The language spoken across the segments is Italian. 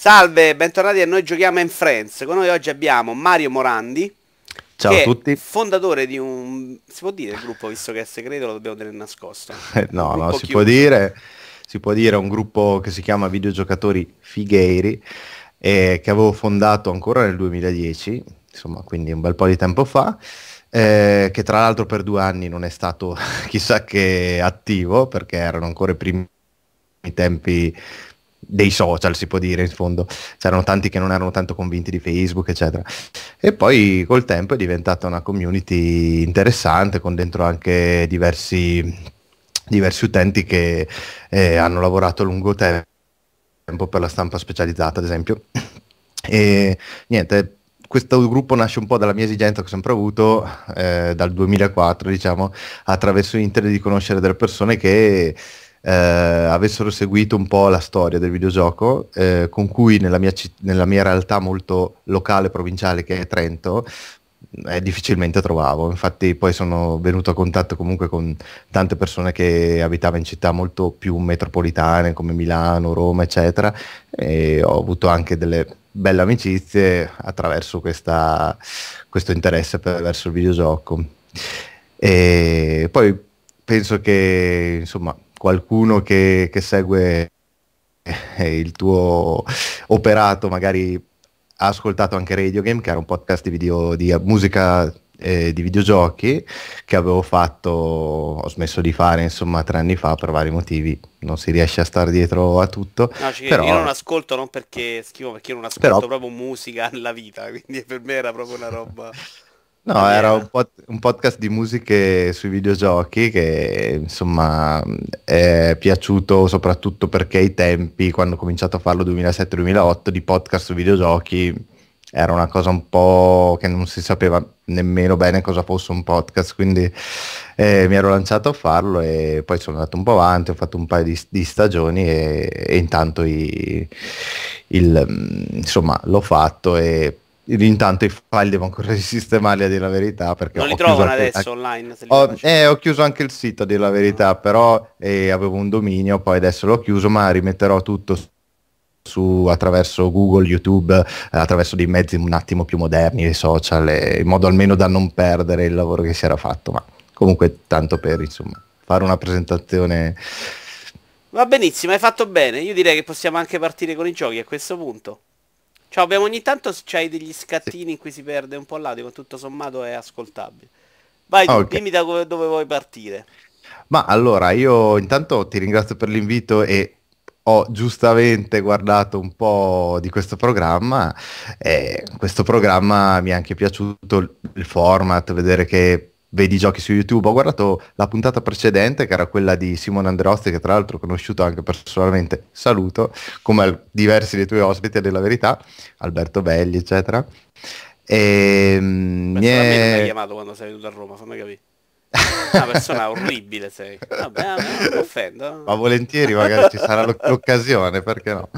Salve, bentornati a Noi Giochiamo in Friends. Con noi oggi abbiamo Mario Morandi. Ciao a tutti. Fondatore di un... Si può dire il gruppo, visto che è segreto, lo dobbiamo tenere nascosto. Eh, no, no, si può dire. Si può dire un gruppo che si chiama Videogiocatori Figheiri e che avevo fondato ancora nel 2010, insomma, quindi un bel po' di tempo fa. Eh, che tra l'altro per due anni non è stato chissà che attivo perché erano ancora i primi tempi dei social, si può dire in fondo. C'erano tanti che non erano tanto convinti di Facebook, eccetera. E poi col tempo è diventata una community interessante, con dentro anche diversi, diversi utenti che eh, hanno lavorato a lungo tempo per la stampa specializzata, ad esempio. E niente, questo gruppo nasce un po' dalla mia esigenza che ho sempre avuto eh, dal 2004, diciamo, attraverso internet di conoscere delle persone che eh, avessero seguito un po' la storia del videogioco, eh, con cui nella mia, nella mia realtà molto locale, provinciale, che è Trento, eh, difficilmente trovavo. Infatti poi sono venuto a contatto comunque con tante persone che abitavano in città molto più metropolitane come Milano, Roma, eccetera, e ho avuto anche delle belle amicizie attraverso questa, questo interesse per, verso il videogioco. E poi penso che insomma qualcuno che, che segue eh, il tuo operato magari ha ascoltato anche Radio Game, che era un podcast di, video, di musica eh, di videogiochi che avevo fatto, ho smesso di fare insomma tre anni fa per vari motivi, non si riesce a stare dietro a tutto. No, però... io non ascolto non perché schifo, perché io non ascolto però... proprio musica nella vita, quindi per me era proprio una roba... No, era un, pod- un, podcast di musiche sui videogiochi che insomma è piaciuto soprattutto perché ai tempi, quando ho cominciato a farlo 2007-2008, di podcast sui videogiochi era una cosa un po' che non si sapeva nemmeno bene cosa fosse un podcast, quindi eh, mi ero lanciato a farlo e poi sono andato un po' avanti, ho fatto un paio di, di stagioni e, e intanto i, il, insomma l'ho fatto e intanto i file devo ancora risistemare a dire la verità perché non li trovano adesso online ho, eh, ho, chiuso anche il sito a dire la verità no. però eh, avevo un dominio poi adesso l'ho chiuso ma rimetterò tutto su, attraverso Google, YouTube, eh, attraverso dei mezzi un attimo più moderni, dei social, in modo almeno da non perdere il lavoro che si era fatto, ma comunque tanto per insomma fare una presentazione. Va benissimo, hai fatto bene. Io direi che possiamo anche partire con i giochi a questo punto. Ciao, abbiamo ogni tanto c'hai degli scattini sì. in cui si perde un po' l'audio, ma tutto sommato è ascoltabile. Vai, tu, okay. dimmi da dove, dove vuoi partire. Ma allora, io intanto ti ringrazio per l'invito e ho giustamente guardato un po' di questo programma e questo programma mi è anche piaciuto il format, vedere che vedi giochi su YouTube. Ho guardato la puntata precedente, che era quella di Simone Andreosti, che tra l'altro ho conosciuto anche personalmente. Saluto, come diversi dei tuoi ospiti della verità, Alberto Belli, eccetera. E, mm, Beh, mi è... mi hai chiamato quando sei venuto a Roma, fammi capire. Una persona orribile sei. Vabbè, non offendo. Ma volentieri magari ci sarà l'occasione, perché no?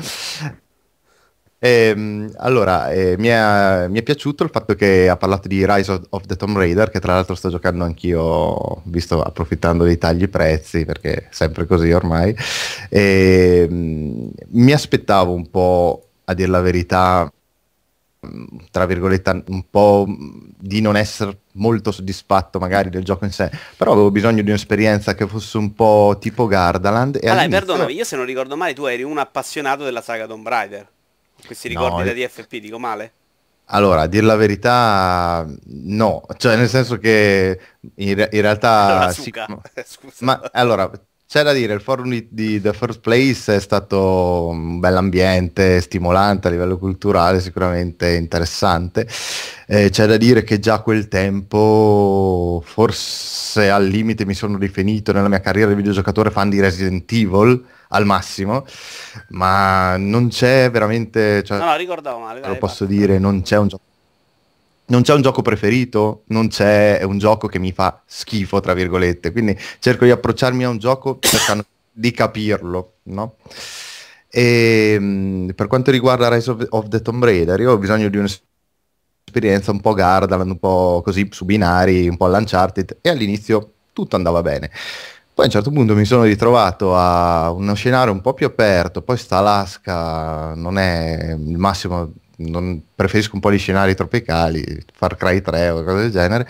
E, allora, eh, mi, è, mi, è, piaciuto il fatto che ha parlato di Rise of, of, the Tomb Raider, che tra l'altro sto giocando anch'io, visto approfittando dei tagli prezzi, perché è sempre così ormai. E, mi aspettavo un po', a dire la verità, tra virgolette, un po' di non essere molto soddisfatto magari del gioco in sé, però avevo bisogno di un'esperienza che fosse un po' tipo Gardaland. E allora, perdonami, io se non ricordo male, tu eri un appassionato della saga Tomb Raider. Questi ricordi no, da DFP, dico male? Allora, a dire la verità, no, cioè nel senso che in, re- in realtà... Allora, sì, ma allora, c'è da dire, il forum di, di, The First Place è stato un bell'ambiente, stimolante a livello culturale, sicuramente interessante. Eh, c'è da dire che già a quel tempo, forse al limite mi sono rifinito nella mia carriera di videogiocatore fan di Resident Evil, al massimo, ma non c'è veramente... Cioè, no, no, ricordavo male. Dai, lo posso dire, non c'è un gioco non c'è un gioco preferito, non c'è un gioco che mi fa schifo, tra virgolette, quindi cerco di approcciarmi a un gioco cercando di capirlo, no? E ehm, per quanto riguarda Rise of, of, the Tomb Raider, io ho bisogno di un'esperienza un po' Gardaland, un po' così su binari, un po' all'Uncharted, e all'inizio tutto andava bene. Poi a un certo punto mi sono ritrovato a uno scenario un po' più aperto, poi sta Alaska, non è il massimo, non, preferisco un po' gli scenari tropicali, Far Cry 3 o cose del genere.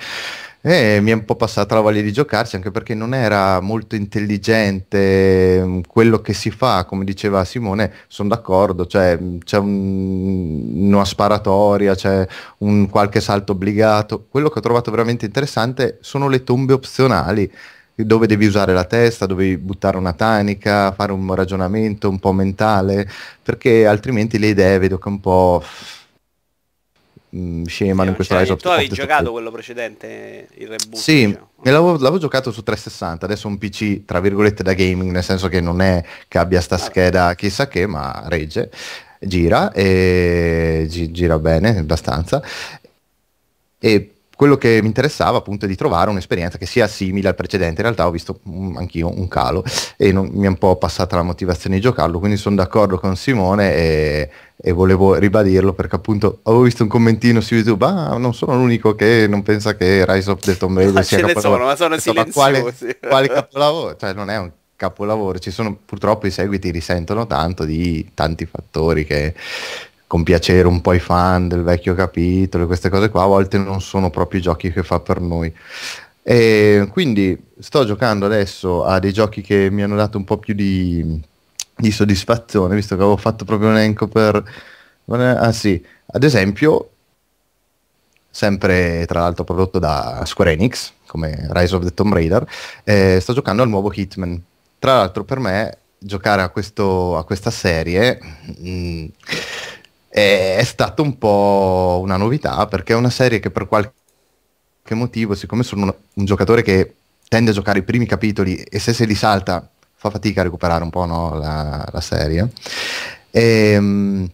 E mi è un po' passata la voglia di giocarci anche perché non era molto intelligente mm, quello che si fa, come diceva Simone, sono d'accordo, cioè mm, c'è un, una sparatoria, c'è un qualche salto obbligato. Quello che ho trovato veramente interessante sono le tombe opzionali dove devi usare la testa, dove buttare una tanica, fare un ragionamento un po' mentale, perché altrimenti le idee vedo che un po' mh, scemano sì, in questo Rise of Tu avevi giocato quello precedente, il reboot? Sì, diciamo. l'avevo, l'avevo, giocato su 360, adesso un PC tra virgolette da gaming, nel senso che non è che abbia sta scheda chissà che, ma regge, gira e gi- gira bene abbastanza. E quello che mi interessava appunto è di trovare un'esperienza che sia simile al precedente. In realtà ho visto um, anch'io un calo e non, mi è un po' passata la motivazione di giocarlo, quindi sono d'accordo con Simone e, e, volevo ribadirlo perché appunto avevo visto un commentino su YouTube, ah non sono l'unico che non pensa che Rise of the Tomb Raider sia capolavoro. Sono, ma sono silenziosi. Quale, quale capolavoro? Cioè non è un capolavoro, ci sono purtroppo i seguiti risentono tanto di tanti fattori che compiacere un po' i fan del vecchio capitolo, queste cose qua, a volte non sono proprio i giochi che fa per noi. E quindi sto giocando adesso a dei giochi che mi hanno dato un po' più di, di soddisfazione, visto che avevo fatto proprio un elenco per... Ah sì, ad esempio, sempre tra l'altro prodotto da Square Enix, come Rise of the Tomb Raider, eh, sto giocando al nuovo Hitman. Tra l'altro per me giocare a, questo, a questa serie... Mh, è, stato un po' una novità perché è una serie che per qualche motivo, siccome sono un, un giocatore che tende a giocare i primi capitoli e se se li salta fa fatica a recuperare un po' no, la, la, serie. E, um,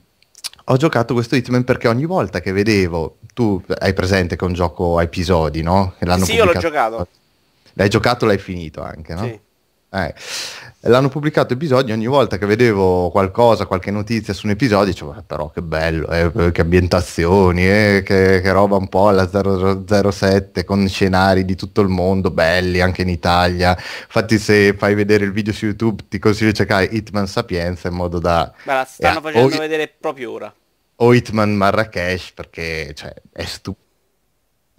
ho giocato questo Hitman perché ogni volta che vedevo, tu hai presente che è un gioco a episodi, no? L'hanno sì, io l'ho giocato. L'hai giocato, l'hai finito anche, no? Sì. Eh, l'hanno pubblicato episodi ogni volta che vedevo qualcosa, qualche notizia su un episodio, dicevo eh, però che bello, eh, che ambientazioni, eh, che, che, roba un po' alla 007 con scenari di tutto il mondo, belli anche in Italia. Infatti se fai vedere il video su YouTube ti consiglio di cercare Hitman Sapienza in modo da... Ma la stanno facendo vedere proprio ora. O Hitman Marrakesh perché cioè, è stupido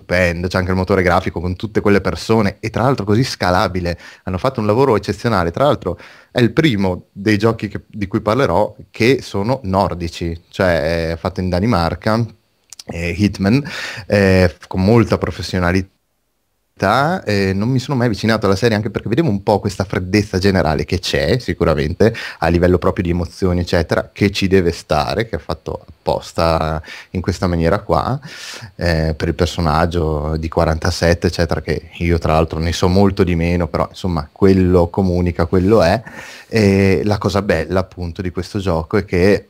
stupendo, c'è anche il motore grafico con tutte quelle persone e tra l'altro così scalabile, hanno fatto un lavoro eccezionale, tra l'altro è il primo dei giochi che, di cui parlerò che sono nordici, cioè fatto in Danimarca, eh, Hitman, eh, con molta professionalità eh, non mi sono mai avvicinato alla serie anche perché vedevo un po' questa freddezza generale che c'è sicuramente a livello proprio di emozioni eccetera che ci deve stare che è fatto apposta in questa maniera qua eh, per il personaggio di 47 eccetera che io tra l'altro ne so molto di meno però insomma quello comunica quello è. E la cosa bella appunto di questo gioco è che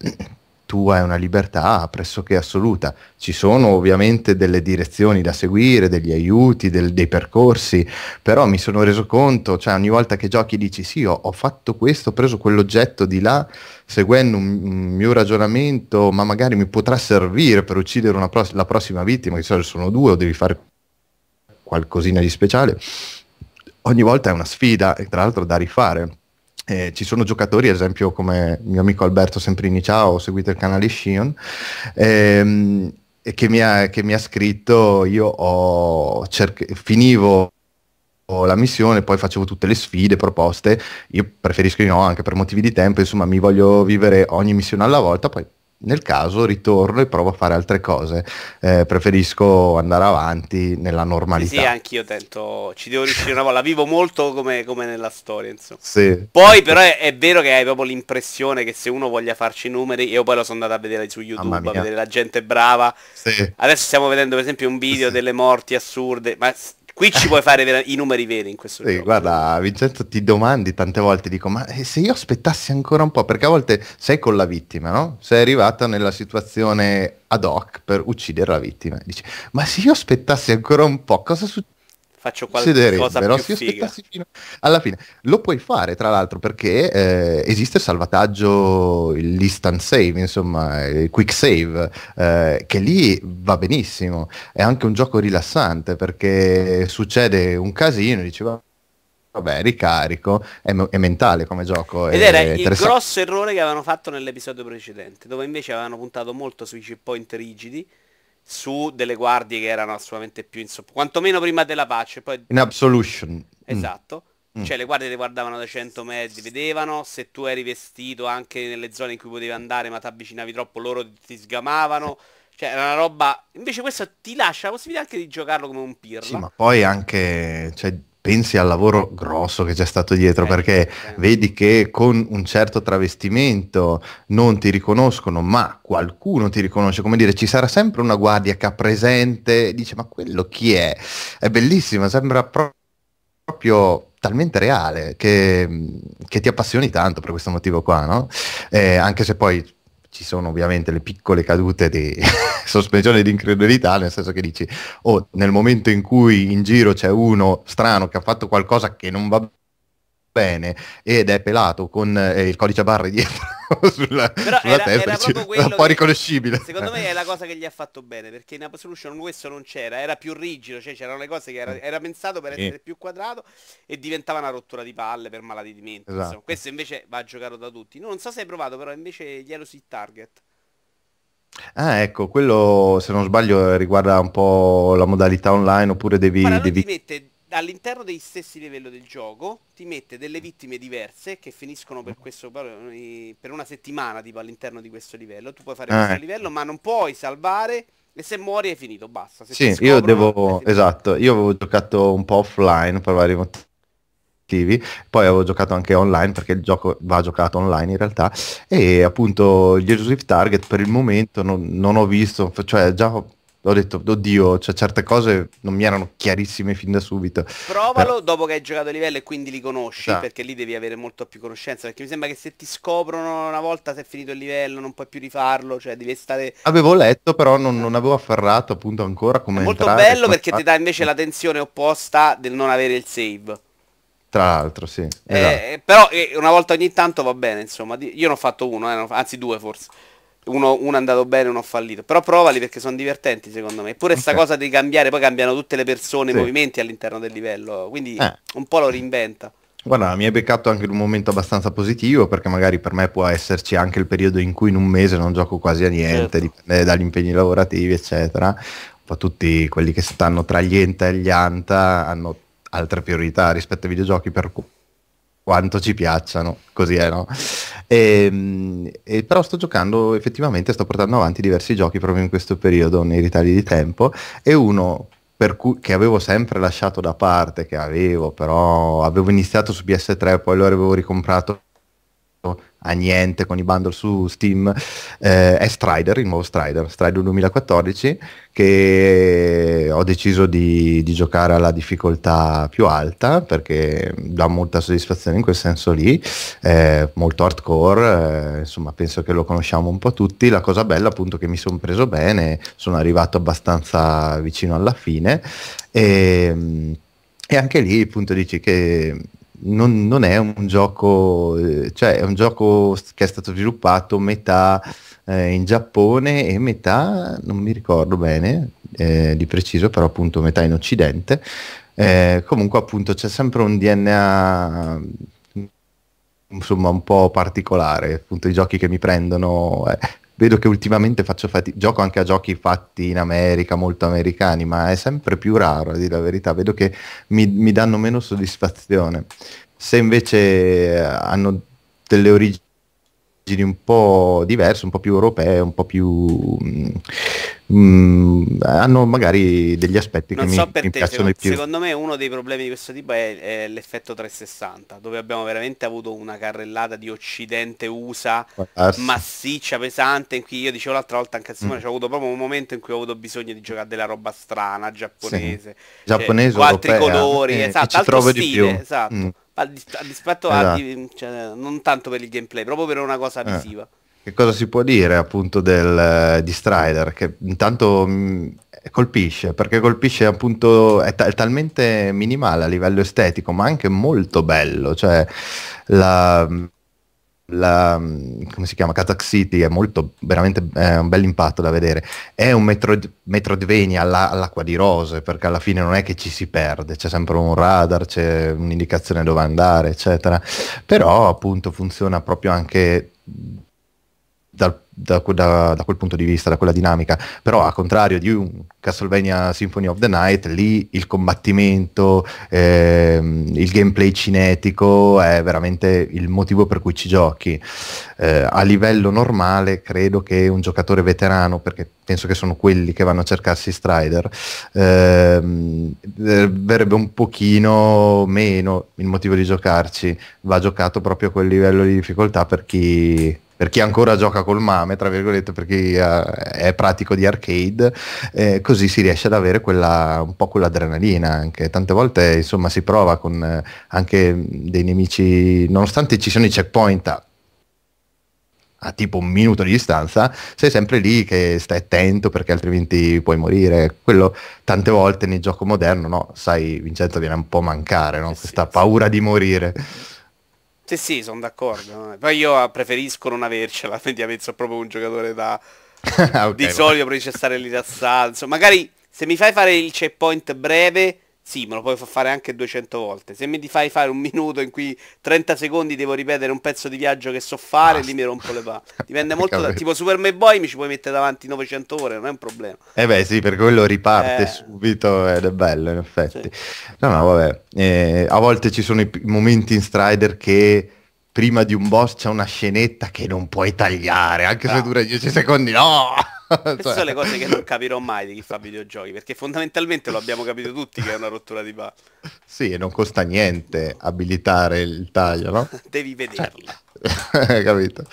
tu hai una libertà pressoché assoluta. Ci sono ovviamente delle direzioni da seguire, degli aiuti, del, dei percorsi, però mi sono reso conto, cioè ogni volta che giochi dici sì, ho, ho fatto questo, ho preso quell'oggetto di là, seguendo un, un, mio ragionamento, ma magari mi potrà servire per uccidere pro- la prossima vittima, che so, sono due o devi fare qualcosina di speciale. Ogni volta è una sfida, tra l'altro da rifare eh, ci sono giocatori, ad esempio come il mio amico Alberto Semprini, ciao, ho seguito il canale Shion, ehm, che, mi ha, che mi ha scritto, io cerc- finivo la missione, poi facevo tutte le sfide proposte, io preferisco di no anche per motivi di tempo, insomma mi voglio vivere ogni missione alla volta, poi nel caso ritorno e provo a fare altre cose. Eh, preferisco andare avanti nella normalità. Sì, sì, anch'io tento, ci devo riuscire una volta, la vivo molto come, come nella storia, insomma. Sì. Poi però è, è, vero che hai proprio l'impressione che se uno voglia farci i numeri, io poi lo sono andato a vedere su YouTube, a vedere la gente brava. Sì. Adesso stiamo vedendo per esempio un video delle morti assurde, ma Qui ci puoi fare vera- i numeri veri in questo sì, gioco. Guarda, Vincenzo, ti domandi tante volte, dico, ma se io aspettassi ancora un po', perché a volte sei con la vittima, no? Sei arrivata nella situazione ad hoc per uccidere la vittima. Dici, ma se io aspettassi ancora un po', cosa succede? Faccio qualcosa più si figa. Alla fine. Lo puoi fare, tra l'altro, perché eh, esiste il salvataggio, l'instant save, insomma, il quick save, eh, che lì va benissimo. È anche un gioco rilassante perché succede un casino, diceva vabbè, ricarico, è, è, mentale come gioco. Ed era il grosso errore che avevano fatto nell'episodio precedente, dove invece avevano puntato molto sui chip point rigidi, su delle guardie che erano assolutamente più insopportabili, quantomeno prima della pace. Poi... In Absolution. Mm. Esatto. Mm. Cioè le guardie ti guardavano da 100 metri, vedevano se tu eri vestito anche nelle zone in cui potevi andare ma ti avvicinavi troppo, loro ti sgamavano. Cioè, era una roba. Invece questo ti lascia la possibilità anche di giocarlo come un pirla. Sì, ma poi anche. Cioè, pensi al lavoro grosso che c'è stato dietro, eh, perché eh. vedi che con un certo travestimento non ti riconoscono, ma qualcuno ti riconosce, come dire, ci sarà sempre una guardia che ha presente, dice ma quello chi è? È bellissima, sembra pro- proprio talmente reale che, che, ti appassioni tanto per questo motivo qua, no? Eh, anche se poi ci sono ovviamente le piccole cadute di sospensione di incredulità, nel senso che dici, oh, nel momento in cui in giro c'è uno strano che ha fatto qualcosa che non va bene ed è pelato con eh, il codice a barre dietro sulla, Però sulla era, testa, era dice, è un po' riconoscibile. Secondo me è la cosa che gli ha fatto bene, perché in Absolution questo non c'era, era più rigido, cioè c'erano le cose che era, era pensato per essere più quadrato e diventava una rottura di palle per maladitimento. Esatto. Questo invece va giocato da tutti. Non so se hai provato, però invece gli Seat Target. Ah, ecco, quello se non sbaglio riguarda un po' la modalità online oppure devi... Guarda, devi... mette all'interno dei stessi livelli del gioco ti mette delle vittime diverse che finiscono per, questo, per una settimana tipo all'interno di questo livello. Tu puoi fare ah, questo eh. livello, ma non puoi salvare e se muori hai finito, basta. Se sì, io devo... Esatto, io avevo giocato un po' offline per vari motivi. Poi avevo giocato anche online perché il gioco va giocato online in realtà e appunto gli exclusive target per il momento non, non ho visto, cioè già ho detto, oddio, cioè certe cose non mi erano chiarissime fin da subito. Provalo Però... dopo che hai giocato a livello e quindi li conosci, esatto. perché lì devi avere molto più conoscenza, perché mi sembra che se ti scoprono una volta se è finito il livello non puoi più rifarlo, cioè devi stare... Avevo letto, però non, non avevo afferrato appunto ancora come... È molto bello perché ti dà invece la tensione opposta del non avere il save. Tra l'altro, sì. Eh, esatto. però eh, una volta ogni tanto va bene, insomma. Io ne ho fatto uno, eh, anzi due forse uno, uno, è andato bene, uno ha fallito. Però provali perché sono divertenti secondo me. Eppure okay. sta cosa di cambiare, poi cambiano tutte le persone, sì. i movimenti all'interno del livello. Quindi eh. un po' lo reinventa. Guarda, mi è beccato anche in un momento abbastanza positivo perché magari per me può esserci anche il periodo in cui in un mese non gioco quasi a niente, certo. dipende dagli impegni lavorativi, eccetera. Un po' tutti quelli che stanno tra gli enta e gli anta hanno altre priorità rispetto ai videogiochi per cui quanto ci piacciono, così è, no? E, ehm, e, però sto giocando, effettivamente sto portando avanti diversi giochi proprio in questo periodo, nei ritagli di tempo, e uno cui, che avevo sempre lasciato da parte, che avevo, però avevo iniziato su PS3, poi lo avevo ricomprato a niente con i bundle su Steam eh, è Strider, il nuovo Strider, Strider 2014 che ho deciso di, di, giocare alla difficoltà più alta perché dà molta soddisfazione in quel senso lì, eh, molto hardcore, eh, insomma penso che lo conosciamo un po' tutti, la cosa bella appunto che mi sono preso bene, sono arrivato abbastanza vicino alla fine e, e anche lì appunto dici che non, non, è un gioco, eh, cioè è un gioco che è stato sviluppato metà eh, in Giappone e metà, non mi ricordo bene eh, di preciso, però appunto metà in Occidente. Eh, comunque appunto c'è sempre un DNA insomma un po' particolare, appunto i giochi che mi prendono eh, vedo che ultimamente faccio fatica, gioco anche a giochi fatti in America, molto americani, ma è sempre più raro, a dire la verità, vedo che mi, mi danno meno soddisfazione. Se invece eh, hanno delle origini un po' diverse, un po' più europee, un po' più... Mm, mm, hanno magari degli aspetti non che so mi, per mi te, piacciono secondo, di più. Secondo me uno dei problemi di questo tipo è, è, l'effetto 360, dove abbiamo veramente avuto una carrellata di occidente USA massiccia, pesante, in cui io dicevo l'altra volta anche a Simone, mm. ho avuto proprio un momento in cui ho avuto bisogno di giocare della roba strana, giapponese, sì. giapponese, cioè, altri colori, eh, esatto, altro stile, esatto. Mm a, dis- a dispetto esatto. a, cioè, non tanto per il gameplay, proprio per una cosa eh. visiva. Eh. Che cosa si può dire appunto del, uh, di Strider? Che intanto mh, mm, colpisce, perché colpisce appunto, è, t- è, talmente minimale a livello estetico, ma anche molto bello, cioè la, la, come si chiama, Kazakh City, è molto, veramente è un bel impatto da vedere. È un Metroid, Metroidvania alla, all'acqua di rose, perché alla fine non è che ci si perde, c'è sempre un radar, c'è un'indicazione dove andare, eccetera. Però appunto funziona proprio anche dal da, da, da, quel punto di vista, da quella dinamica, però a contrario di un Castlevania Symphony of the Night, lì il combattimento, ehm, il gameplay cinetico è veramente il motivo per cui ci giochi. Eh, a livello normale credo che un giocatore veterano, perché penso che sono quelli che vanno a cercarsi Strider, ehm, verrebbe un pochino meno il motivo di giocarci, va giocato proprio a quel livello di difficoltà per chi per chi ancora gioca col mame, tra virgolette, per chi uh, è pratico di arcade, eh, così si riesce ad avere quella, un po' quell'adrenalina anche. Tante volte insomma si prova con eh, anche dei nemici, nonostante ci siano i checkpoint a, a tipo un minuto di distanza, sei sempre lì che stai attento perché altrimenti puoi morire. Quello tante volte nel gioco moderno, no? Sai, Vincenzo viene un po' a mancare, no? Questa sì, paura sì. di morire. Sì, sì, sono d'accordo. Poi io preferisco non avercela, mediamente sono proprio un giocatore da... okay, di solito preferisce stare lì rilassato. Magari se mi fai fare il checkpoint breve, sì, me lo puoi fare anche 200 volte. Se mi fai fare un minuto in cui 30 secondi devo ripetere un pezzo di viaggio che so fare, lì mi rompo le palle. Dipende molto da... Tipo Super Meat Boy mi ci puoi mettere davanti 900 ore, non è un problema. Eh beh sì, perché quello riparte eh... subito ed è bello in effetti. Sì. No, no, vabbè. Eh, a volte ci sono i momenti in Strider che prima di un boss c'è una scenetta che non puoi tagliare, anche no. se dura 10 secondi. No! Queste cioè... sono le cose che non capirò mai di chi fa videogiochi, perché fondamentalmente lo abbiamo capito tutti che è una rottura di palle. Sì, e non costa niente abilitare il taglio, no? Devi vederla. capito?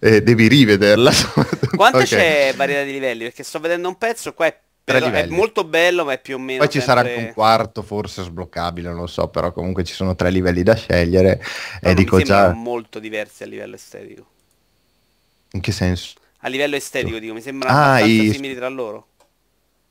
E devi rivederla. Quanto okay. c'è varietà di livelli? Perché sto vedendo un pezzo, qua è è molto bello, ma è più o meno. Poi ci sempre... sarà anche un quarto, forse sbloccabile, non lo so, però comunque ci sono tre livelli da scegliere. No, e dico già. molto diversi a livello estetico. In che senso? A livello estetico, dico, mi sembrano ah, i... simili tra loro.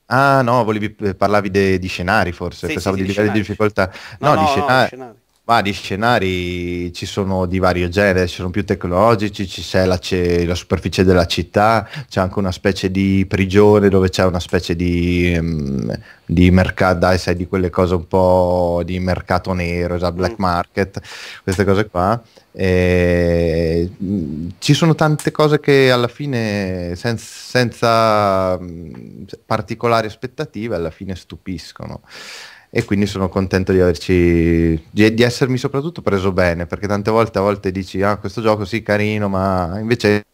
Ah no, volevi, eh, parlavi de, di scenari forse, sì, pensavo sì, di, di livelli di difficoltà. No, no, di, scena- no, scenari. Ma di scenari ci sono di vario genere, ci sono più tecnologici, ci c'è la, c'è la, superficie della città, c'è anche una specie di prigione dove c'è una specie di, um, di mercato, dai sai, di quelle cose un po' di mercato nero, esatto, black mm. market, queste cose qua. E, mh, ci sono tante cose che alla fine sen- senza mh, particolari aspettative alla fine stupiscono e quindi sono contento di averci di, di, essermi soprattutto preso bene perché tante volte a volte dici ah questo gioco sì carino ma invece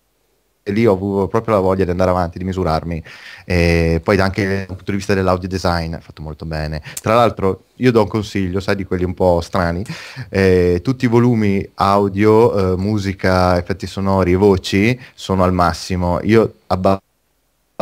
lì ho avuto proprio la voglia di andare avanti di misurarmi. E poi anche dal punto di vista dell'audio design è fatto molto bene. Tra l'altro io do un consiglio sai di quelli un po' strani. Eh, tutti i volumi audio eh, musica effetti sonori e voci sono al massimo. Io abbasso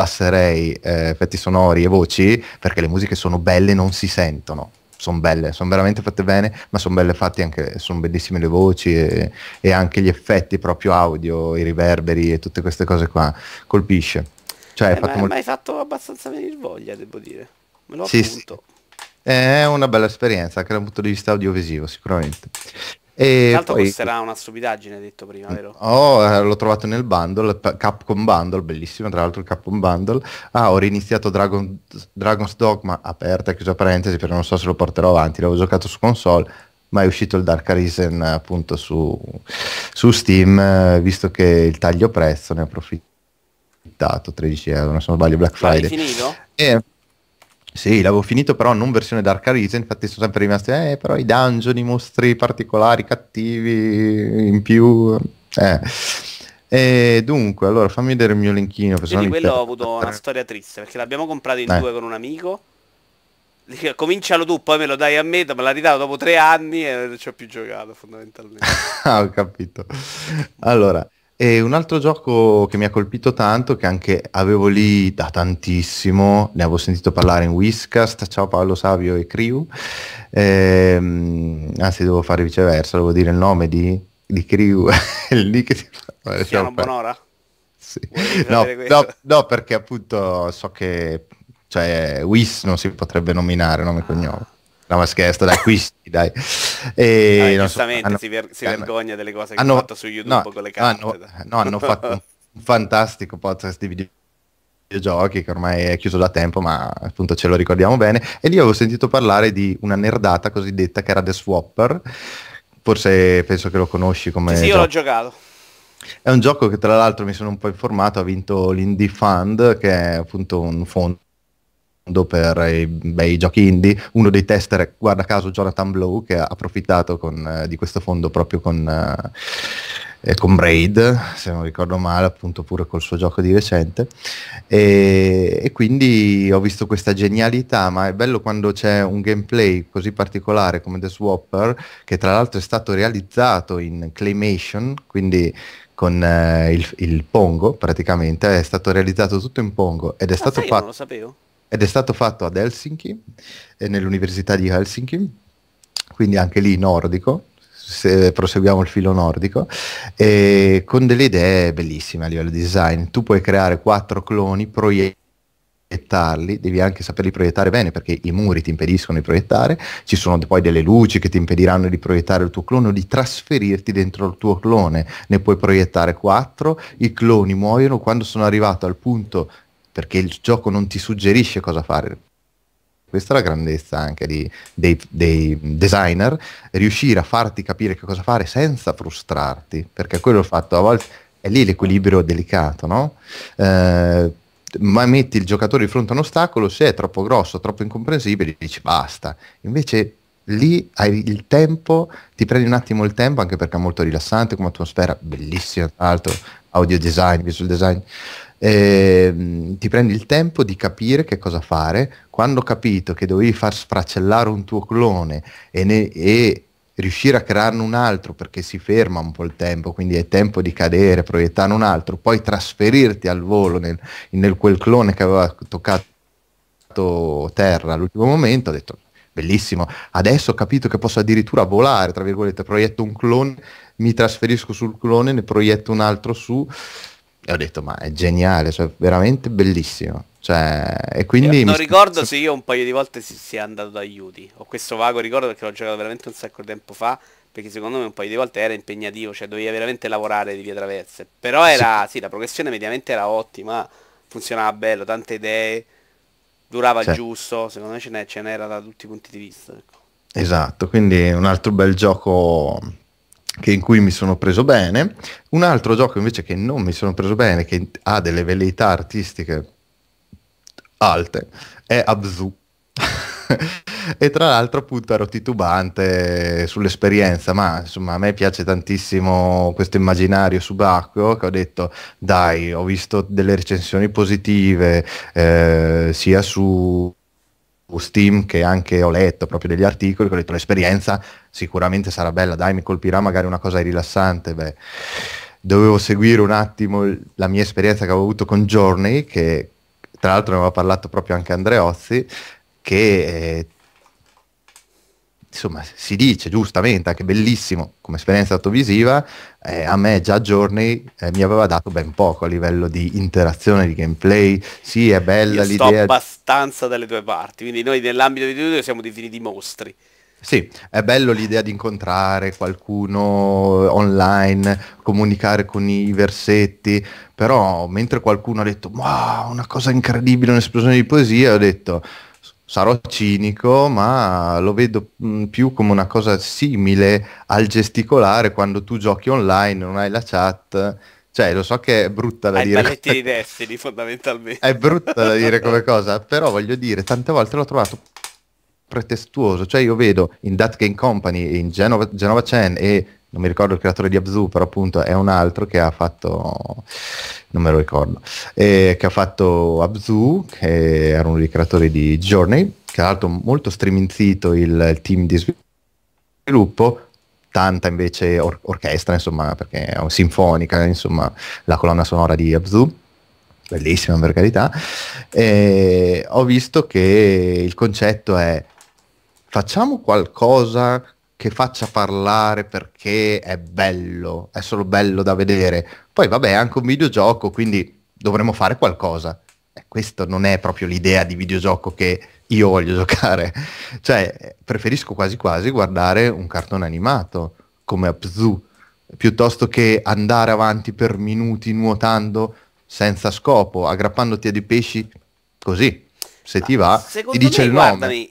passerei eh, effetti sonori e voci perché le musiche sono belle e non si sentono sono belle, sono veramente fatte bene, ma sono belle fatte anche, sono bellissime le voci e, e, anche gli effetti proprio audio, i riverberi e tutte queste cose qua, colpisce. Cioè, eh, fatto ma, hai fatto abbastanza venire voglia, devo dire. Me lo sì, appunto. Sì. È una bella esperienza anche dal punto di vista audiovisivo, sicuramente. E Tra l'altro poi... costerà una stupidaggine, detto prima, vero? Oh, eh, l'ho trovato nel bundle, Capcom Bundle, bellissimo, tra l'altro il Capcom Bundle. Ah, ho riniziato Dragon, Dragon's Dogma, aperta chiusa parentesi, perché non so se lo porterò avanti, l'avevo giocato su console, ma è uscito il Dark Arisen appunto su, su Steam, eh, visto che il taglio prezzo ne ho approfittato, 13 euro, non sbaglio, Black Friday. L'hai finito? E sì, l'avevo finito però non versione Dark Arisen, infatti sono sempre rimasti, eh, però i dungeon, i mostri particolari, cattivi, in più... Eh. E dunque, allora fammi vedere il mio linkino. Quindi quello ho avuto una storia triste, perché l'abbiamo comprato in eh. due con un amico. Comincialo tu, poi me lo dai a me, me l'ha ridato dopo tre anni e non ci ho più giocato fondamentalmente. ah, ho capito. Allora, e un altro gioco che mi ha colpito tanto, che anche avevo lì da tantissimo, ne avevo sentito parlare in Whiscast, ciao Paolo Savio e Crew, ehm, anzi devo fare viceversa, devo dire il nome di, di Crew, il nick si fa... Chiama Bonora? Sì. No, no, no, perché appunto so che cioè, Whis non si potrebbe nominare nome e ah. cognome. No, ma scherzo, dai, Quisti, dai. E, ah, giustamente so, hanno, si, ver- si hanno, vergogna delle cose che hanno fatto su YouTube no, con le carte. Hanno, no, hanno fatto un fantastico podcast di video videogiochi che ormai è chiuso da tempo ma appunto ce lo ricordiamo bene e lì avevo sentito parlare di una nerdata cosiddetta che era The Swapper forse penso che lo conosci come sì, sì io l'ho giocato è un gioco che tra l'altro mi sono un po' informato ha vinto l'Indie Fund che è appunto un fondo per i bei giochi indie. Uno dei tester, guarda caso, Jonathan Blow, che ha approfittato con, eh, di questo fondo proprio con, eh, con Braid, se non ricordo male, appunto pure col suo gioco di recente. E, e, quindi ho visto questa genialità, ma è bello quando c'è un gameplay così particolare come The Swapper, che tra l'altro è stato realizzato in Claymation, quindi con eh, il, il, Pongo praticamente, è stato realizzato tutto in Pongo ed è ah, stato fatto... Non lo sapevo ed è stato fatto ad Helsinki, eh, nell'università di Helsinki, quindi anche lì nordico, se proseguiamo il filo nordico, e con delle idee bellissime a livello di design. Tu puoi creare quattro cloni, proiettarli, devi anche saperli proiettare bene perché i muri ti impediscono di proiettare, ci sono poi delle luci che ti impediranno di proiettare il tuo clone o di trasferirti dentro il tuo clone, ne puoi proiettare quattro, i cloni muoiono quando sono arrivato al punto perché il gioco non ti suggerisce cosa fare. Questa è la grandezza anche di, dei, dei, designer, riuscire a farti capire che cosa fare senza frustrarti, perché quello fatto, a volte è lì l'equilibrio delicato, no? Eh, ma metti il giocatore di fronte a un ostacolo, se è troppo grosso, troppo incomprensibile, dici basta. Invece lì hai il tempo, ti prendi un attimo il tempo, anche perché è molto rilassante come atmosfera, bellissima, tra l'altro, audio design, visual design eh, ti prendi il tempo di capire che cosa fare, quando ho capito che dovevi far sfracellare un tuo clone e, ne, e riuscire a crearne un altro perché si ferma un po' il tempo, quindi è tempo di cadere, proiettare un altro, poi trasferirti al volo nel, nel quel clone che aveva toccato terra all'ultimo momento, ho detto bellissimo, adesso ho capito che posso addirittura volare, tra virgolette, proietto un clone, mi trasferisco sul clone, ne proietto un altro su, e ho detto ma è geniale, cioè veramente bellissimo. Cioè, e quindi non ricordo se io un paio di volte si sia andato da aiuti. Ho questo vago ricordo perché l'ho giocato veramente un sacco di tempo fa. Perché secondo me un paio di volte era impegnativo, cioè dovevi veramente lavorare di via traverse. Però era, sì, sì la progressione mediamente era ottima, funzionava bello, tante idee, durava cioè. giusto, secondo me ce n'era da tutti i punti di vista. Ecco. Esatto, quindi un altro bel gioco che in cui mi sono preso bene, un altro gioco invece che non mi sono preso bene, che ha delle velleità artistiche alte, è Abzu. e tra l'altro appunto ero titubante sull'esperienza, ma insomma a me piace tantissimo questo immaginario subacqueo che ho detto dai, ho visto delle recensioni positive eh, sia su Steam che anche ho letto proprio degli articoli che ho detto l'esperienza sicuramente sarà bella, dai mi colpirà magari una cosa rilassante, beh. Dovevo seguire un attimo la mia esperienza che avevo avuto con Journey, che tra l'altro ne aveva parlato proprio anche Andreozzi, che eh, insomma si dice giustamente anche bellissimo come esperienza autovisiva, eh, a me già Journey eh, mi aveva dato ben poco a livello di interazione, di gameplay, sì è bella Io l'idea. Sto abbastanza dalle due parti, quindi noi nell'ambito di video siamo definiti mostri. Sì, è bello l'idea di incontrare qualcuno online, comunicare con i versetti, però mentre qualcuno ha detto wow, una cosa incredibile, un'esplosione di poesia, ho detto sarò cinico, ma lo vedo mh, mm, più come una cosa simile al gesticolare quando tu giochi online, non hai la chat. Cioè, lo so che è brutta da hai dire. balletti di Destiny, fondamentalmente. È brutta da dire come cosa, però voglio dire, tante volte l'ho trovato pretestuoso. Cioè, io vedo in That Game Company, in Genova, Genova Chen e non mi ricordo il creatore di Abzu, però appunto è un altro che ha fatto, non me lo ricordo, eh, che ha fatto Abzu, che era uno dei creatori di Journey, che tra l'altro molto streaminzito il, il team di sviluppo, tanta invece or- orchestra, insomma, perché è sinfonica, insomma, la colonna sonora di Abzu, bellissima per carità, e ho visto che il concetto è facciamo qualcosa che faccia parlare perché è bello, è solo bello da vedere. Poi vabbè, è anche un videogioco, quindi dovremmo fare qualcosa. Eh, questo non è proprio l'idea di videogioco che io voglio giocare. Cioè, preferisco quasi quasi guardare un cartone animato come Abzu, piuttosto che andare avanti per minuti nuotando senza scopo, aggrappandoti a dei pesci così. Se Ma ti va, ti dice me, il guardami, nome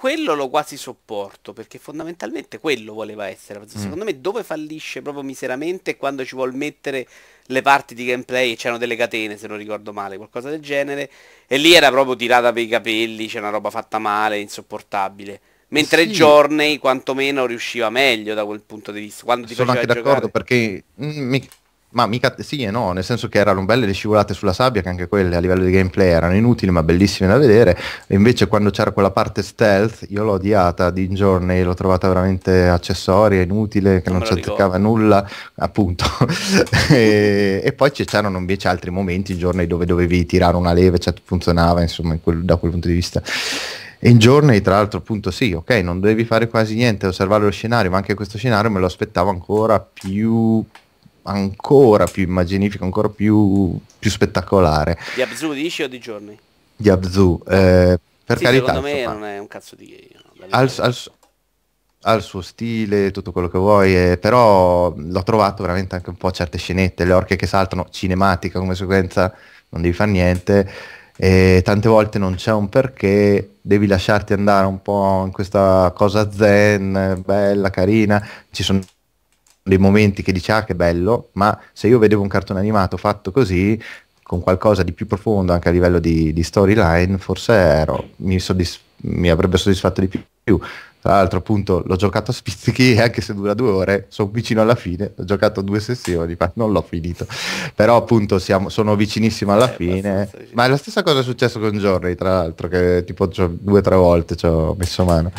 quello lo quasi sopporto perché fondamentalmente quello voleva essere. Secondo mm. me dove fallisce proprio miseramente è quando ci vuol mettere le parti di gameplay, c'erano delle catene se non ricordo male, qualcosa del genere, e lì era proprio tirata per i capelli, c'era una roba fatta male, insopportabile. Mentre sì. Journey quantomeno riusciva meglio da quel punto di vista. Quando ti Sono anche giocare... d'accordo perché mm, mi, ma mica sì e no, nel senso che erano belle le scivolate sulla sabbia, che anche quelle a livello di gameplay erano inutili ma bellissime da vedere. E invece quando c'era quella parte stealth, io l'ho odiata di Journey, l'ho trovata veramente accessoria, inutile, che non, non ci azzeccava nulla, appunto. e, e, poi c'erano invece altri momenti in Journey dove dovevi tirare una leve, cioè funzionava insomma quel, da quel punto di vista. E in Journey, tra l'altro, appunto, sì, ok, non dovevi fare quasi niente, osservare lo scenario, ma anche questo scenario me lo aspettavo ancora più ancora più immaginifico, ancora più, più spettacolare. Di Abzu dici o di giorni? Di Abzu, eh, per sì, carità. Secondo me non è un cazzo di... No, al, al, al, suo stile, tutto quello che vuoi, eh, però l'ho trovato veramente anche un po' certe scenette, le orche che saltano, cinematica come sequenza, non devi fare niente. E tante volte non c'è un perché, devi lasciarti andare un po' in questa cosa zen, bella, carina. Ci sono dei momenti che dici ah che bello, ma se io vedevo un cartone animato fatto così, con qualcosa di più profondo anche a livello di, di storyline, forse ero, mi, soddisf- mi, avrebbe soddisfatto di più. Tra l'altro appunto l'ho giocato a spizzichi e anche se dura due ore, sono vicino alla fine, ho giocato due sessioni, ma non l'ho finito. Però appunto siamo, sono vicinissimo alla eh, fine. Ma è la stessa cosa è successo con Journey, tra l'altro, che tipo due o tre volte ci ho messo mano.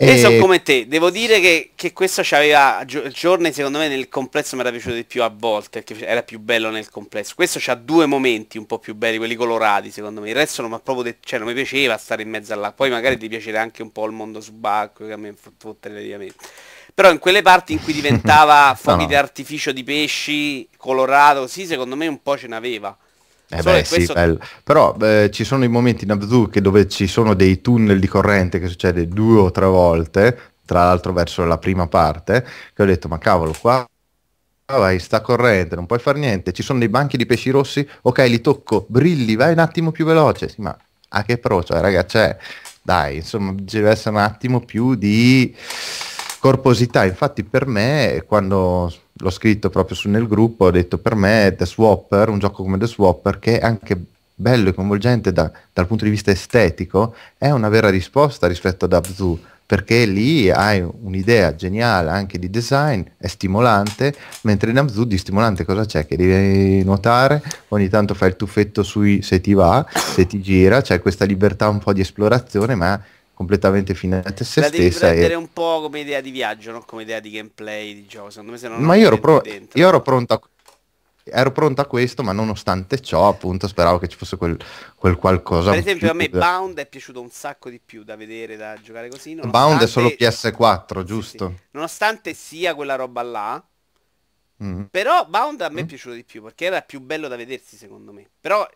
E... Io sono come te, devo dire che, che questo c'aveva Journey secondo me nel complesso mi era piaciuto di più a volte, perché era più bello nel complesso. Questo c'ha due momenti un po' più belli, quelli colorati secondo me. Il resto non, proprio de- cioè, non mi piaceva stare in mezzo all'acqua. Poi magari ti piacerebbe anche un po' il mondo subacqueo che a me fotte relativamente. Però in quelle parti in cui diventava fuochi no, no. di artificio di pesci colorato, sì, secondo me un po' ce n'aveva. Eh beh, sì, bello. Però eh, ci sono i momenti in Abzu dove ci sono dei tunnel di corrente che succede due o tre volte, tra l'altro verso la prima parte, che ho detto ma cavolo qua vai, sta corrente, non puoi fare niente, ci sono dei banchi di pesci rossi, ok li tocco, brilli, vai un attimo più veloce, sì, ma a che pro, cioè raga, c'è, dai, insomma, deve essere un attimo più di corposità, infatti per me quando l'ho scritto proprio su nel gruppo, ho detto per me The Swapper, un gioco come The Swapper, che è anche bello e coinvolgente da, dal punto di vista estetico, è una vera risposta rispetto ad Abzu, perché lì hai un'idea geniale anche di design, è stimolante, mentre in Abzu di stimolante cosa c'è? Che devi nuotare, ogni tanto fai il tuffetto sui se ti va, se ti gira, c'è questa libertà un po' di esplorazione, ma completamente fine a te se la stessa. Devi prendere e... un po' come idea di viaggio, non come idea di gameplay di gioco. Secondo me se non Ma io ero, pro- io ero pronto a ero pronto a questo, ma nonostante ciò, appunto, speravo che ci fosse quel, quel qualcosa. Per esempio, a me Bound è piaciuto un sacco di più da vedere, da giocare così. Bound è solo PS4, giusto? Sì, sì. Nonostante sia quella roba là, mm. però Bound a me mm. è piaciuto di più perché era più bello da vedersi, secondo me. Però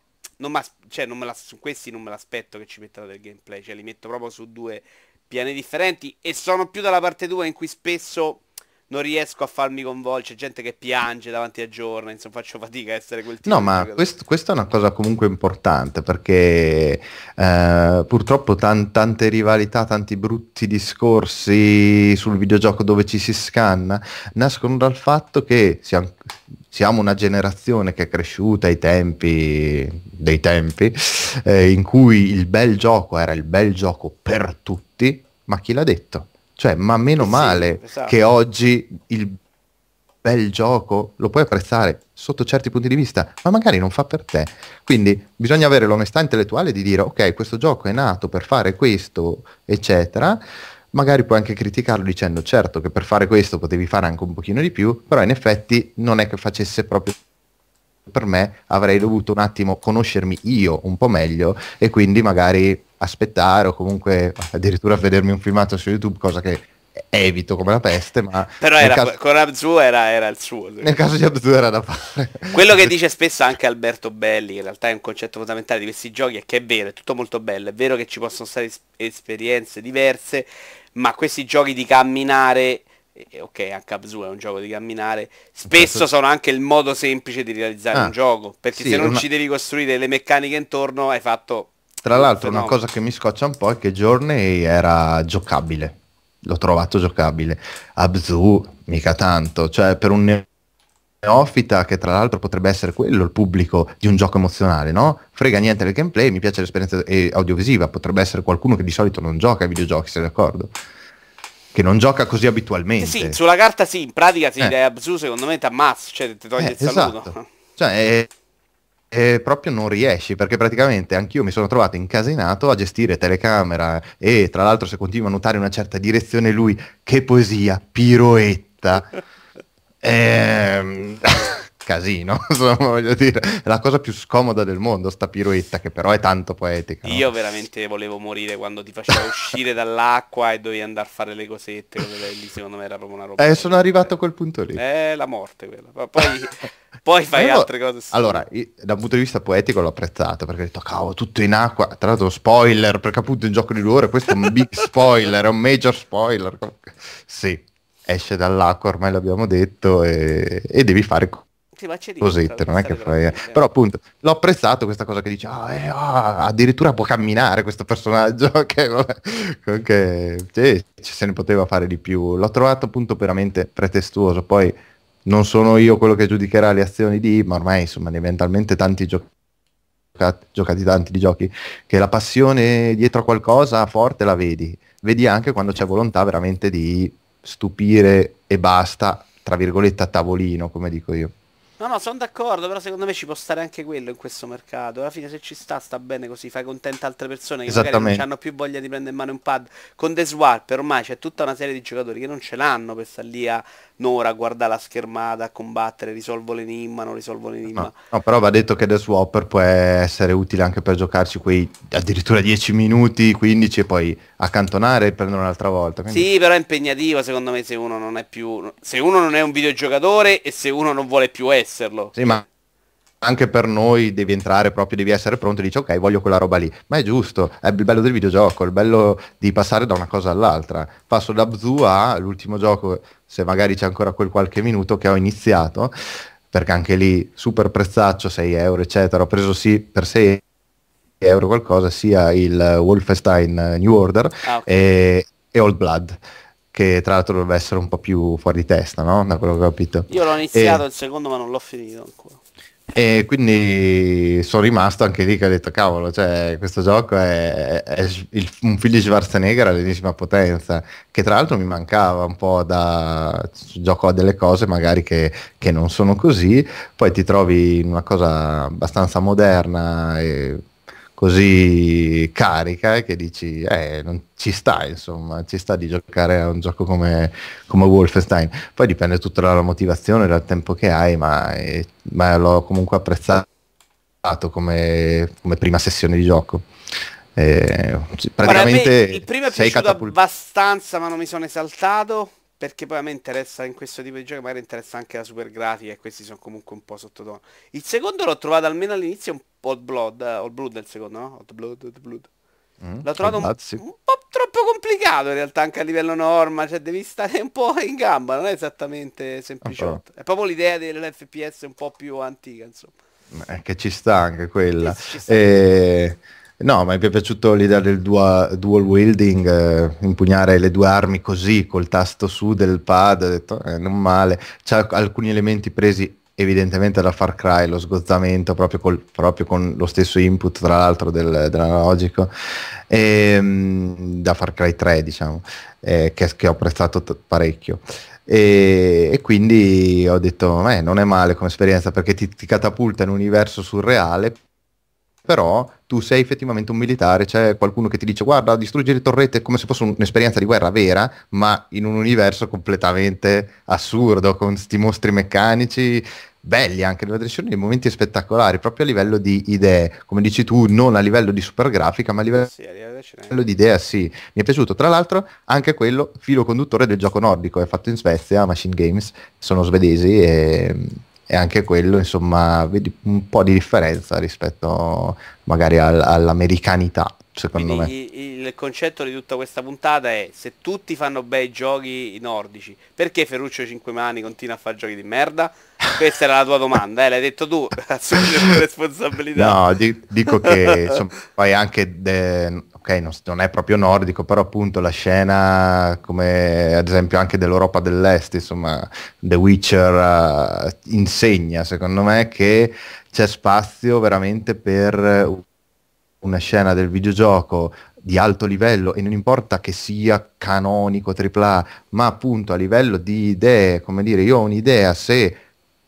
non cioè, non la, su questi non me l'aspetto che ci mettano del gameplay, cioè li metto proprio su due piani differenti e sono più dalla parte tua in cui spesso non riesco a farmi coinvolgere, gente che piange davanti a giorno, insomma faccio fatica a essere quel tipo No, ma questo, questa è una cosa comunque importante perché eh, purtroppo tan, tante rivalità, tanti brutti discorsi sul videogioco dove ci si scanna nascono dal fatto che siamo, siamo una generazione che è cresciuta ai tempi dei tempi eh, in cui il bel gioco era il bel gioco per tutti, ma chi l'ha detto? Cioè, ma meno sì, male esatto. che oggi il bel gioco lo puoi apprezzare sotto certi punti di vista, ma magari non fa per te. Quindi bisogna avere l'onestà intellettuale di dire ok, questo gioco è nato per fare questo, eccetera. Magari puoi anche criticarlo dicendo certo che per fare questo potevi fare anche un pochino di più, però in effetti non è che facesse proprio per me avrei dovuto un attimo conoscermi io un po' meglio e quindi magari aspettare o comunque addirittura vedermi un filmato su YouTube, cosa che evito come la peste, ma... Però era, caso... con Abzu era, era, il suo. Nel caso di Abzu era da fare. Quello che dice spesso anche Alberto Belli, che in realtà è un concetto fondamentale di questi giochi, è che è vero, è tutto molto bello, è vero che ci possono stare esperienze diverse, ma questi giochi di camminare ok, anche Abzu è un gioco di camminare, spesso sono anche il modo semplice di realizzare ah, un gioco, perché sì, se non una... ci devi costruire le meccaniche intorno hai fatto... Tra l'altro una cosa che mi scoccia un po' è che Journey era giocabile, l'ho trovato giocabile, Abzu mica tanto, cioè per un neofita che tra l'altro potrebbe essere quello il pubblico di un gioco emozionale, no? Frega niente del gameplay, mi piace l'esperienza audiovisiva, potrebbe essere qualcuno che di solito non gioca ai videogiochi, sei d'accordo? che non gioca così abitualmente. Sì, sulla carta sì, in pratica sì, eh. Abzu secondo me ti ammazza, cioè ti toglie eh, il saluto. Esatto. Cioè, è proprio non riesci, perché praticamente anch'io mi sono trovato incasinato a gestire telecamera e tra l'altro se continua a notare una certa direzione lui, che poesia, piroetta. ehm casino, insomma, voglio dire, è la cosa più scomoda del mondo, sta piroetta, che però è tanto poetica. No? Io veramente volevo morire quando ti faceva uscire dall'acqua e dovevi andare a fare le cosette, lì secondo me era proprio una roba. Eh, sono arrivato a quel punto lì. È la morte quella. Poi, poi fai allora, altre cose. Allora, da un punto di vista poetico l'ho apprezzato, perché ho detto, cavolo, tutto in acqua, tra l'altro spoiler, perché appunto in gioco di ore questo è un big spoiler, è un major spoiler. Sì, esce dall'acqua, ormai l'abbiamo detto, e, e devi fare cosette, non è che fai... Eh. Però appunto l'ho apprezzato questa cosa che dice, ah, eh, ah, addirittura può camminare questo personaggio, che vabbè, sì, se ne poteva fare di più. L'ho trovato appunto veramente pretestuoso, poi non sono io quello che giudicherà le azioni di, ma ormai insomma ne abbiamo talmente tanti giochi giocati tanti di giochi che la passione dietro a qualcosa forte la vedi vedi anche quando c'è volontà veramente di stupire e basta tra virgolette a tavolino come dico io No, no, sono d'accordo, però secondo me ci può stare anche quello in questo mercato. Alla fine se ci sta, sta bene così, fai contenta altre persone che magari non hanno più voglia di prendere in mano un pad. Con The Swapper ormai c'è tutta una serie di giocatori che non ce l'hanno per stare lì a un'ora a guardare la schermata, a combattere, risolvo l'enigma, non risolvo l'enigma. No, no, però va detto che The Swapper può essere utile anche per giocarci quei addirittura 10 minuti, 15 e poi accantonare e prendere un'altra volta. Quindi... Sì, però è impegnativo secondo me se uno non è più... se uno non è un videogiocatore e se uno non vuole più esserlo. Sì, ma anche per noi devi entrare proprio, devi essere pronto e dici ok voglio quella roba lì, ma è giusto, è il bello del videogioco, il bello di passare da una cosa all'altra. Passo da Bzu a l'ultimo gioco, se magari c'è ancora quel qualche minuto che ho iniziato, perché anche lì super prezzaccio, 6 euro eccetera, ho preso sì per 6 euro qualcosa, sia il Wolfenstein New Order ah, okay. e, e Old Blood che tra l'altro dovrebbe essere un po' più fuori di testa, no? Da quello che ho capito. Io l'ho iniziato e... il secondo ma non l'ho finito ancora. E quindi sono rimasto anche lì che ho detto, cavolo, cioè, questo gioco è, è il, un film di Schwarzenegger all'ennesima potenza, che tra l'altro mi mancava un po' da gioco a delle cose magari che, che non sono così, poi ti trovi in una cosa abbastanza moderna e così carica che dici eh, non ci sta insomma ci sta di giocare a un gioco come, come Wolfenstein. Poi dipende tutto dalla motivazione dal tempo che hai ma, eh, ma l'ho comunque apprezzato come, come, prima sessione di gioco. Eh, praticamente Guarda, il primo è piaciuto catapult- abbastanza ma non mi sono esaltato perché poi a me interessa in questo tipo di giochi magari interessa anche la super grafica e questi sono comunque un po' sottotono. Il secondo l'ho trovato almeno all'inizio un po' Blood, eh, Old Blood è il secondo, no? Old Blood, Old Blood. Mm, l'ho trovato un, un, po' troppo complicato in realtà anche a livello norma, cioè devi stare un po' in gamba, non è esattamente sempliciotto. È proprio l'idea dell'FPS un po' più antica, insomma. Eh, che ci sta anche quella. Ci, ci sta. E... No, ma mi è piaciuto l'idea del dual, dual wielding, eh, impugnare le due armi così col tasto su del pad, ho detto, eh, non male. C'ha alcuni elementi presi evidentemente da Far Cry, lo sgozzamento proprio, col, proprio con lo stesso input tra l'altro del, dell'analogico, e, ehm, da Far Cry 3 diciamo, eh, che, che, ho apprezzato t- parecchio. E, e, quindi ho detto, eh, non è male come esperienza perché ti, ti catapulta in un universo surreale però tu sei effettivamente un militare, c'è qualcuno che ti dice guarda distruggere torrette come se fosse un'esperienza di guerra vera, ma in un universo completamente assurdo, con questi mostri meccanici belli anche nella direzione, dei momenti spettacolari, proprio a livello di idee, come dici tu, non a livello di super grafica, ma a livello, sì, a livello di idea, sì. Mi è piaciuto, tra l'altro, anche quello, filo conduttore del gioco nordico, è fatto in Svezia, Machine Games, sono svedesi e e anche quello insomma vedi un po' di differenza rispetto magari al, all'americanità secondo Quindi me il, il, concetto di tutta questa puntata è se tutti fanno bei giochi nordici perché Ferruccio 5 mani continua a fare giochi di merda questa era la tua domanda eh? l'hai detto tu assumi le responsabilità no di, dico che insomma, poi anche de, ok, non, non, è proprio nordico, però appunto la scena, come ad esempio anche dell'Europa dell'Est, insomma, The Witcher uh, insegna, secondo me, che c'è spazio veramente per una scena del videogioco di alto livello e non importa che sia canonico, AAA, ma appunto a livello di idee, come dire, io ho un'idea se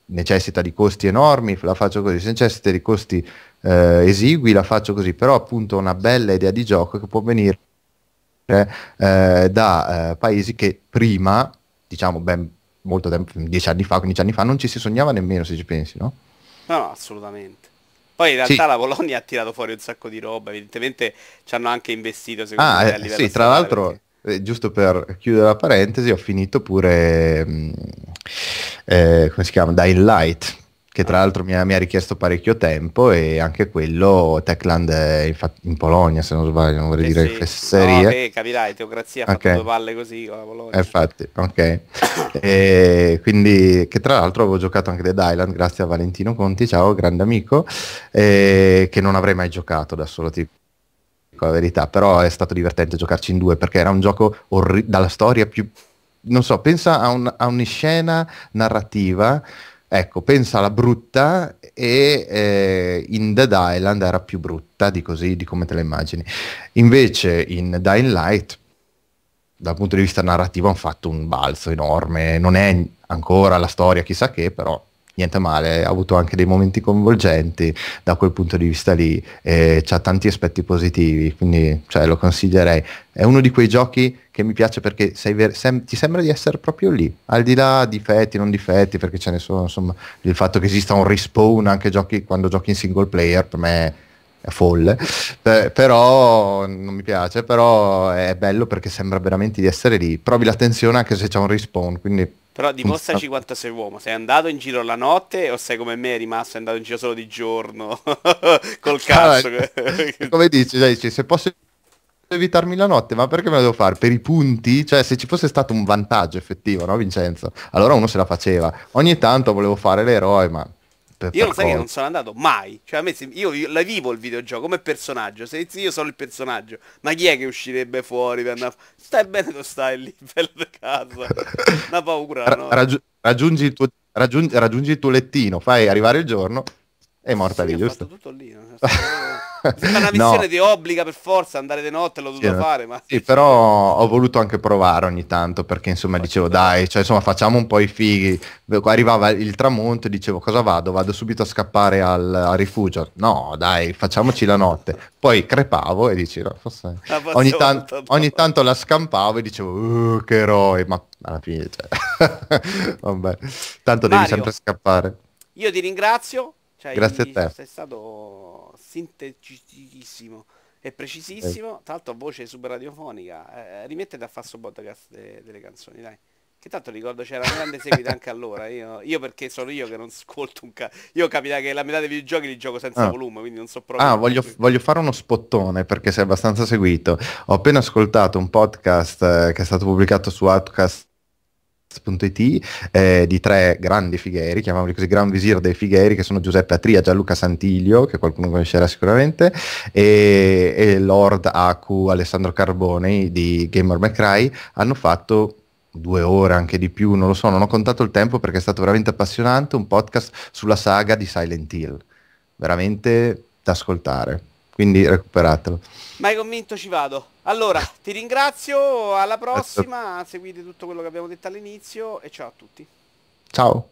necessita di costi enormi, la faccio così, se necessita di costi eh, esigui, la faccio così, però appunto una bella idea di gioco che può venire eh, da eh, paesi che prima, diciamo ben molto tempo, dieci anni fa, 15 anni fa, non ci si sognava nemmeno se ci pensi? No, no assolutamente. Poi in realtà sì. la Polonia ha tirato fuori un sacco di roba, evidentemente ci hanno anche investito secondo ah, me a livello Sì, tra l'altro, perché... eh, giusto per chiudere la parentesi, ho finito pure, mh, mm, eh, come si chiama, Dying Light, che tra l'altro mi ha, mi ha, richiesto parecchio tempo e anche quello Techland è infatti in Polonia se non sbaglio non vorrei eh dire sì. fesserie no, che capirai teocrazia ha okay. fatto due palle così con la Polonia infatti ok e quindi che tra l'altro avevo giocato anche Dead Island grazie a Valentino Conti ciao grande amico e che non avrei mai giocato da solo tipo la verità però è stato divertente giocarci in due perché era un gioco orri- dalla storia più non so pensa a, un, a una scena narrativa Ecco, pensa alla brutta e eh, in Dead Island era più brutta di così, di come te la immagini. Invece in Dying Light, dal punto di vista narrativo, hanno fatto un balzo enorme. Non è ancora la storia chissà che, però niente male, ha avuto anche dei momenti coinvolgenti da quel punto di vista lì, eh, ha tanti aspetti positivi, quindi cioè, lo consiglierei. È uno di quei giochi che mi piace perché ver- sem- ti sembra di essere proprio lì, al di là difetti, non difetti, perché ce ne sono, insomma, il fatto che esista un respawn anche giochi, quando giochi in single player per me è folle, P- però non mi piace, però è bello perché sembra veramente di essere lì, provi l'attenzione anche se c'è un respawn, quindi però dimostraci quanto sei uomo. Sei andato in giro la notte o sei come me rimasto andato in giro solo di giorno? Col cazzo. Ah, come dici, dici, se posso evitarmi la notte, ma perché me la devo fare? Per i punti? Cioè, se ci fosse stato un vantaggio effettivo, no, Vincenzo? Allora uno se la faceva. Ogni tanto volevo fare l'eroe, ma io non sai che non sono andato mai. Cioè, a me se, io, io, la vivo il videogioco come personaggio. Se io sono il personaggio, ma chi è che uscirebbe fuori per andare... Stai bene tu stai lì, bello casa. Una paura, no? Raggi- raggiungi, il tuo, raggiungi, raggiungi il tuo lettino, fai arrivare il giorno è morta sì, lì, giusto? tutto lì. No? Una missione no. ti obbliga per forza andare di notte, l'ho dovuto sì, fare. Ma... Sì, però ho voluto anche provare ogni tanto perché insomma dicevo dai, cioè insomma facciamo un po' i fighi. Arrivava il tramonto e dicevo cosa vado? Vado subito a scappare al, al rifugio. No, dai, facciamoci la notte. Poi crepavo e dicevo, forse... ah, ogni, tan- ogni, tanto la scampavo e dicevo, uh, che eroe, ma alla fine, cioè... vabbè, tanto Mario, devi sempre scappare. Io ti ringrazio cioè, Grazie a te. Sei stato sinteticissimo e precisissimo. Eh. Tra l'altro, voce super radiofonica. Eh, rimettete a fare podcast de- delle canzoni, dai. Che tanto ricordo c'era una grande seguita anche allora. Io, io, perché sono io che non ascolto un cazzo. Io capita che la metà dei videogiochi li gioco senza ah. volume, quindi non so proprio. Ah, voglio, voglio, fare uno spottone perché sei abbastanza seguito. Ho appena ascoltato un podcast eh, che è stato pubblicato su Outcast eh, di tre grandi fighieri, chiamiamoli così, Gran Visir dei fighieri, che sono Giuseppe Atria, Gianluca Santiglio, che qualcuno conoscerà sicuramente, e, e Lord Aku Alessandro Carboni di Gamer McCry, hanno fatto due ore, anche di più, non lo so, non ho contato il tempo perché è stato veramente appassionante, un podcast sulla saga di Silent Hill, veramente da ascoltare, quindi recuperatelo. Ma hai convinto ci vado. Allora, ti ringrazio, alla prossima, seguite tutto quello che abbiamo detto all'inizio e ciao a tutti. Ciao.